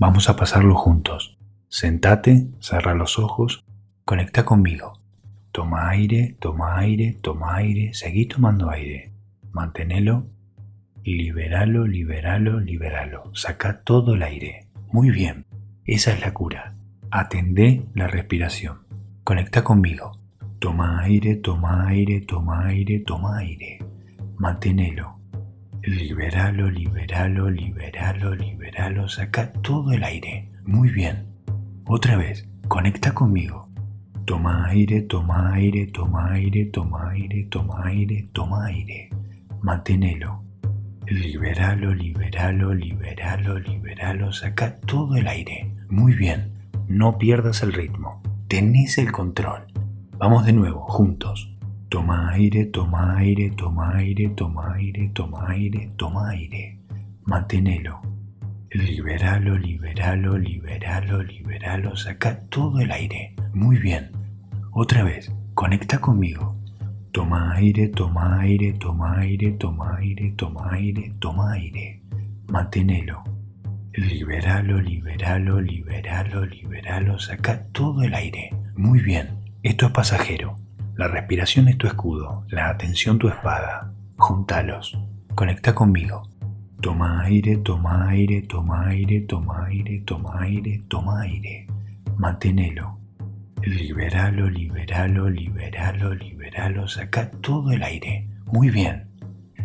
Vamos a pasarlo juntos. Sentate, cerra los ojos, conecta conmigo. Toma aire, toma aire, toma aire, seguí tomando aire. Manténelo. Liberalo, liberalo, liberalo. Saca todo el aire. Muy bien. Esa es la cura. Atendé la respiración. Conecta conmigo. Toma aire, toma aire, toma aire, toma aire. Manténelo. Liberalo, liberalo, liberalo, liberalo. Saca todo el aire. Muy bien. Otra vez. Conecta conmigo. Toma aire, toma aire, toma aire, toma aire, toma aire, toma aire. Manténelo. Liberalo, liberalo, liberalo, liberalo. Saca todo el aire. Muy bien. No pierdas el ritmo. Tenés el control. Vamos de nuevo, juntos. Toma aire, toma aire, toma aire, toma aire, toma aire, toma aire. Manténelo. Liberalo, liberalo, liberalo, liberalo. Saca todo el aire. Muy bien. Otra vez. Conecta conmigo. Toma aire, toma aire, toma aire, toma aire, toma aire, toma aire. Manténelo. Liberalo, liberalo, liberalo, liberalo. Saca todo el aire. Muy bien. Esto es pasajero. La respiración es tu escudo, la atención tu espada. Juntalos. Conecta conmigo. Toma aire, toma aire, toma aire, toma aire, toma aire, toma aire. Manténelo. Liberalo, liberalo, liberalo, liberalo. Saca todo el aire. Muy bien.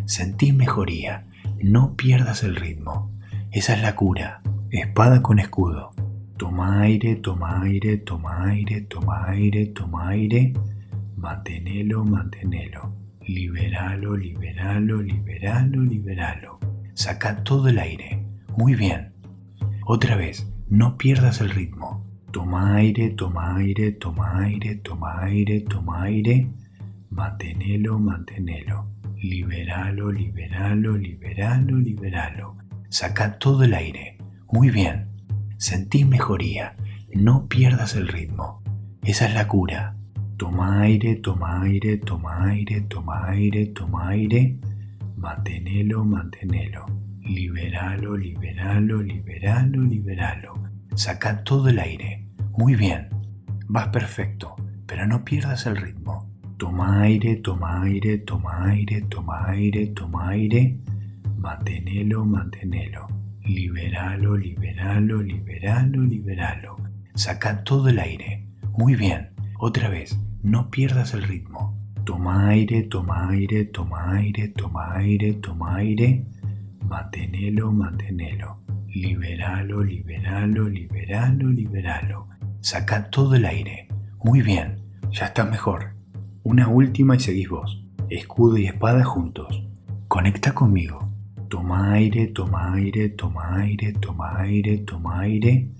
Sentí mejoría. No pierdas el ritmo. Esa es la cura. Espada con escudo. Toma aire, toma aire, toma aire, toma aire, toma aire. Mantenelo, mantenelo. Liberalo, liberalo, liberalo, liberalo. Saca todo el aire. Muy bien. Otra vez, no pierdas el ritmo. Toma aire, toma aire, toma aire, toma aire, toma aire. Mantenelo, mantenelo. Liberalo, liberalo, liberalo, liberalo. Saca todo el aire. Muy bien. Sentí mejoría. No pierdas el ritmo. Esa es la cura. Toma aire, toma aire, toma aire, toma aire, toma aire. Mantenelo, mantenelo. Liberalo, liberalo, liberalo, liberalo. Saca todo el aire. Muy bien. Vas perfecto, pero no pierdas el ritmo. Toma aire, toma aire, toma aire, toma aire, toma aire. Mantenelo, mantenelo. Liberalo, liberalo, liberalo, liberalo. Saca todo el aire. Muy bien. Otra vez. No pierdas el ritmo. Toma aire, toma aire, toma aire, toma aire, toma aire. Mantenelo, mantenelo. Liberalo, liberalo, liberalo, liberalo. Saca todo el aire. Muy bien. Ya estás mejor. Una última y seguís vos. Escudo y espada juntos. Conecta conmigo. Toma aire, toma aire, toma aire, toma aire, toma aire.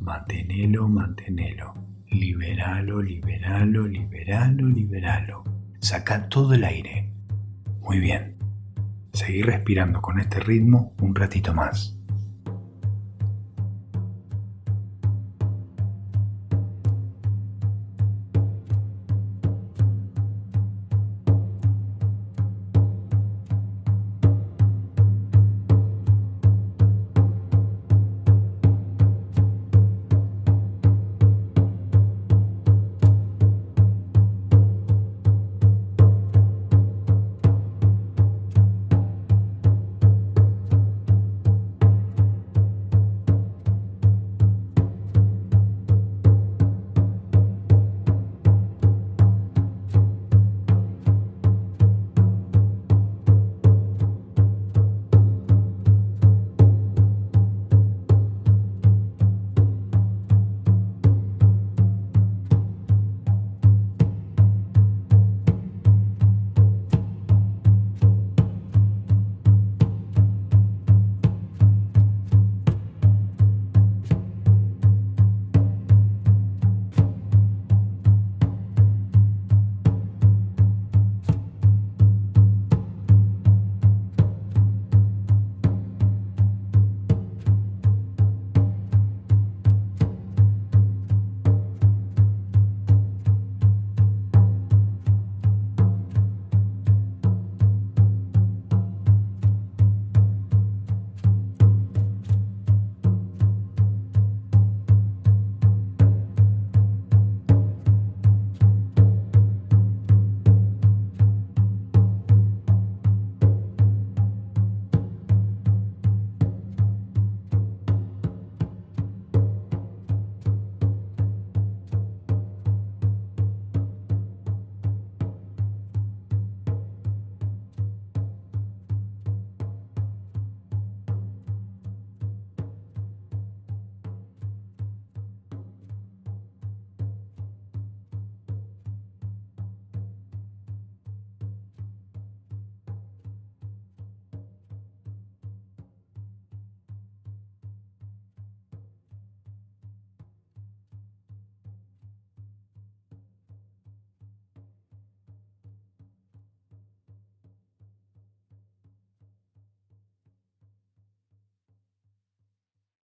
Mantenelo, mantenelo. Liberalo, liberalo, liberalo, liberalo. Saca todo el aire. Muy bien. Seguí respirando con este ritmo un ratito más.